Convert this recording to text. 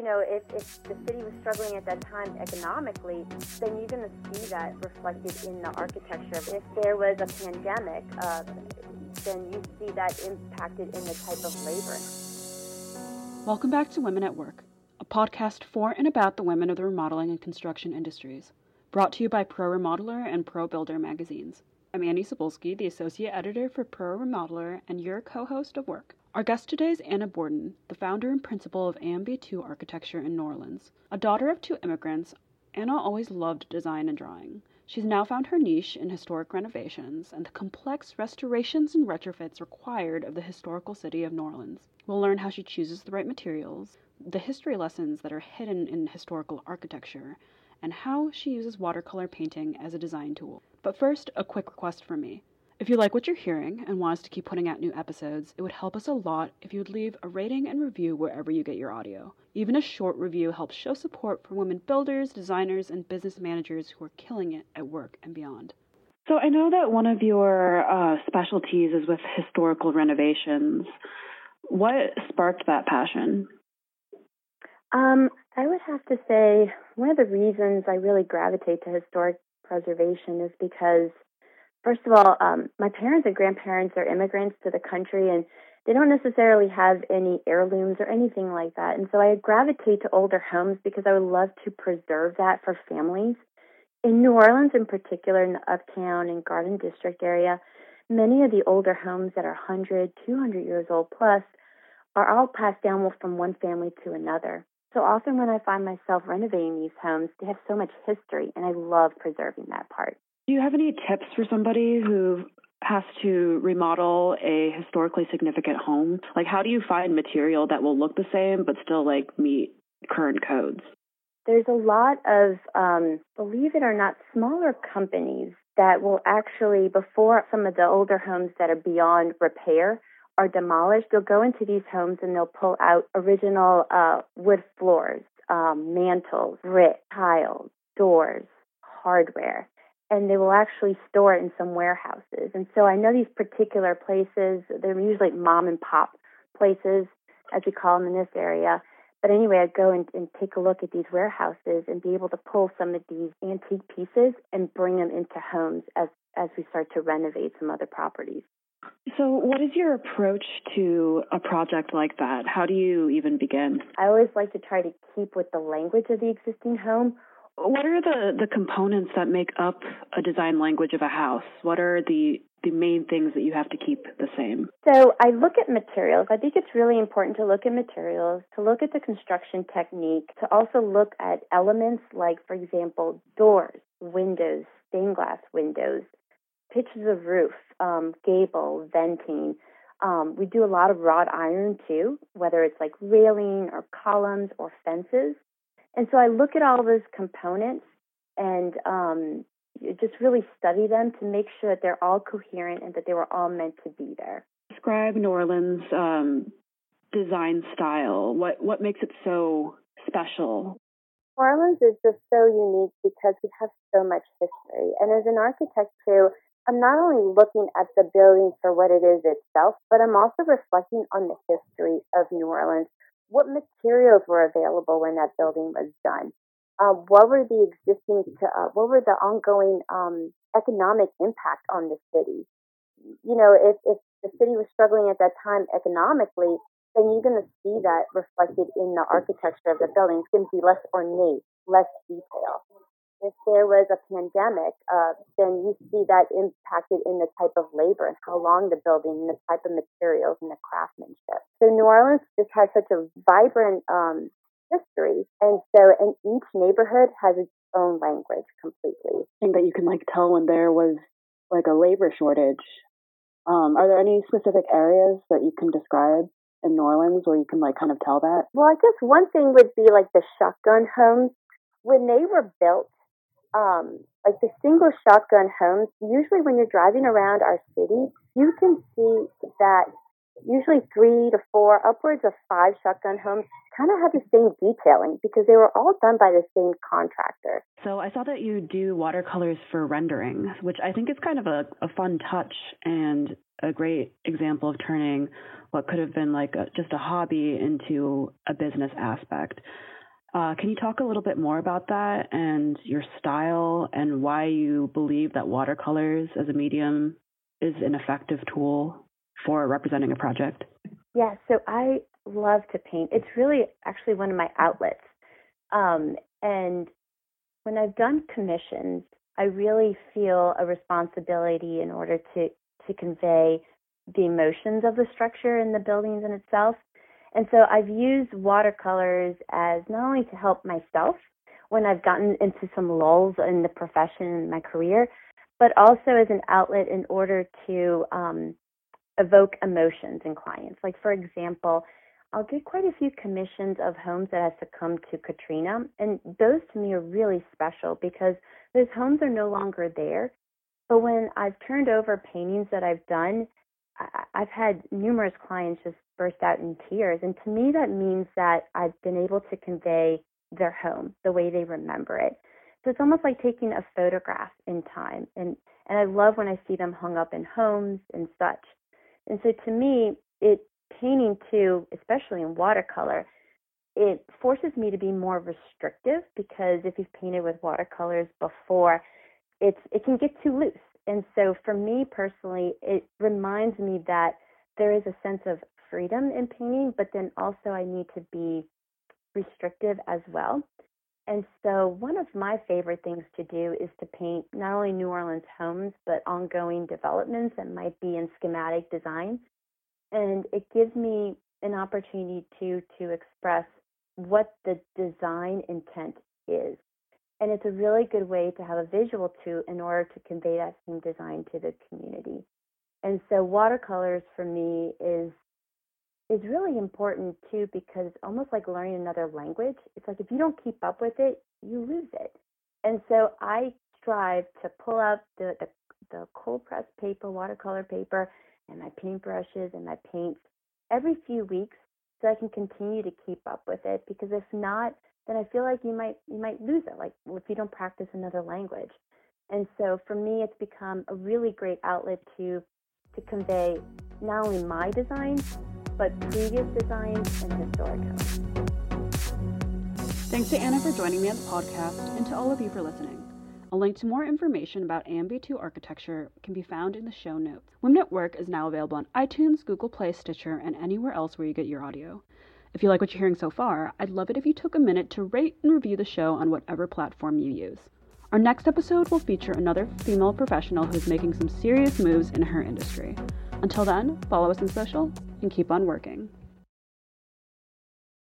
you know, if, if the city was struggling at that time economically, then you're going to see that reflected in the architecture. If there was a pandemic, uh, then you see that impacted in the type of labor. Welcome back to Women at Work, a podcast for and about the women of the remodeling and construction industries, brought to you by Pro Remodeler and Pro Builder magazines. I'm Annie Cebulski, the associate editor for Pro Remodeler and your co host of Work. Our guest today is Anna Borden, the founder and principal of AMB2 Architecture in New Orleans. A daughter of two immigrants, Anna always loved design and drawing. She's now found her niche in historic renovations and the complex restorations and retrofits required of the historical city of New Orleans. We'll learn how she chooses the right materials, the history lessons that are hidden in historical architecture, and how she uses watercolor painting as a design tool. But first, a quick request from me. If you like what you're hearing and want us to keep putting out new episodes, it would help us a lot if you would leave a rating and review wherever you get your audio. Even a short review helps show support for women builders, designers, and business managers who are killing it at work and beyond. So I know that one of your uh, specialties is with historical renovations. What sparked that passion? Um, I would have to say one of the reasons I really gravitate to historic preservation is because First of all, um, my parents and grandparents are immigrants to the country, and they don't necessarily have any heirlooms or anything like that. And so I gravitate to older homes because I would love to preserve that for families. In New Orleans, in particular, in the Uptown and Garden District area, many of the older homes that are 100, 200 years old plus are all passed down from one family to another. So often when I find myself renovating these homes, they have so much history, and I love preserving that part. Do you have any tips for somebody who has to remodel a historically significant home? Like, how do you find material that will look the same but still like meet current codes? There's a lot of, um, believe it or not, smaller companies that will actually, before some of the older homes that are beyond repair are demolished, they'll go into these homes and they'll pull out original uh, wood floors, um, mantles, brick, tiles, doors, hardware and they will actually store it in some warehouses. And so I know these particular places, they're usually mom and pop places, as we call them in this area. But anyway, I'd go and, and take a look at these warehouses and be able to pull some of these antique pieces and bring them into homes as, as we start to renovate some other properties. So, what is your approach to a project like that? How do you even begin? I always like to try to keep with the language of the existing home what are the, the components that make up a design language of a house? What are the the main things that you have to keep the same? So I look at materials. I think it's really important to look at materials, to look at the construction technique, to also look at elements like, for example, doors, windows, stained glass windows, pitches of roof, um, gable, venting. Um, we do a lot of wrought iron too, whether it's like railing or columns or fences. And so I look at all those components and um, just really study them to make sure that they're all coherent and that they were all meant to be there. Describe New Orleans' um, design style. What what makes it so special? New Orleans is just so unique because we have so much history. And as an architect too, I'm not only looking at the building for what it is itself, but I'm also reflecting on the history of New Orleans what materials were available when that building was done? Uh, what were the existing, uh, what were the ongoing um, economic impact on the city? You know, if, if the city was struggling at that time economically, then you're going to see that reflected in the architecture of the building. It's going to be less ornate, less detail if there was a pandemic, uh, then you see that impacted in the type of labor and how long the building and the type of materials and the craftsmanship. So New Orleans just has such a vibrant um, history, and so and each neighborhood has its own language completely. I think that you can like tell when there was like a labor shortage. Um, are there any specific areas that you can describe in New Orleans where you can like kind of tell that? Well, I guess one thing would be like the shotgun homes when they were built um, like the single shotgun homes, usually when you're driving around our city, you can see that usually three to four, upwards of five shotgun homes kind of have the same detailing because they were all done by the same contractor. So I saw that you do watercolors for rendering, which I think is kind of a, a fun touch and a great example of turning what could have been like a, just a hobby into a business aspect. Uh, can you talk a little bit more about that and your style and why you believe that watercolors as a medium is an effective tool for representing a project? Yeah, so I love to paint. It's really actually one of my outlets. Um, and when I've done commissions, I really feel a responsibility in order to, to convey the emotions of the structure and the buildings in itself. And so I've used watercolors as not only to help myself when I've gotten into some lulls in the profession and my career, but also as an outlet in order to um, evoke emotions in clients. Like, for example, I'll get quite a few commissions of homes that have succumbed to Katrina, and those to me are really special because those homes are no longer there. But when I've turned over paintings that I've done, I've had numerous clients just burst out in tears. And to me, that means that I've been able to convey their home the way they remember it. So it's almost like taking a photograph in time. And, and I love when I see them hung up in homes and such. And so to me, it painting too, especially in watercolor, it forces me to be more restrictive because if you've painted with watercolors before, it's it can get too loose. And so for me personally, it reminds me that there is a sense of freedom in painting, but then also I need to be restrictive as well. And so, one of my favorite things to do is to paint not only New Orleans homes, but ongoing developments that might be in schematic design. And it gives me an opportunity to to express what the design intent is. And it's a really good way to have a visual too in order to convey that same design to the community. And so watercolors for me is is really important too because it's almost like learning another language. It's like if you don't keep up with it, you lose it. And so I strive to pull out the, the, the cold press paper, watercolor paper, and my paintbrushes and my paints every few weeks so I can continue to keep up with it because if not, then I feel like you might you might lose it, like if you don't practice another language. And so for me it's become a really great outlet to to convey not only my designs but previous designs and historic homes. Thanks to Anna for joining me on the podcast and to all of you for listening. A link to more information about AMB2 architecture can be found in the show notes. Women at Work is now available on iTunes, Google Play, Stitcher, and anywhere else where you get your audio. If you like what you're hearing so far, I'd love it if you took a minute to rate and review the show on whatever platform you use. Our next episode will feature another female professional who's making some serious moves in her industry. Until then, follow us on social and keep on working.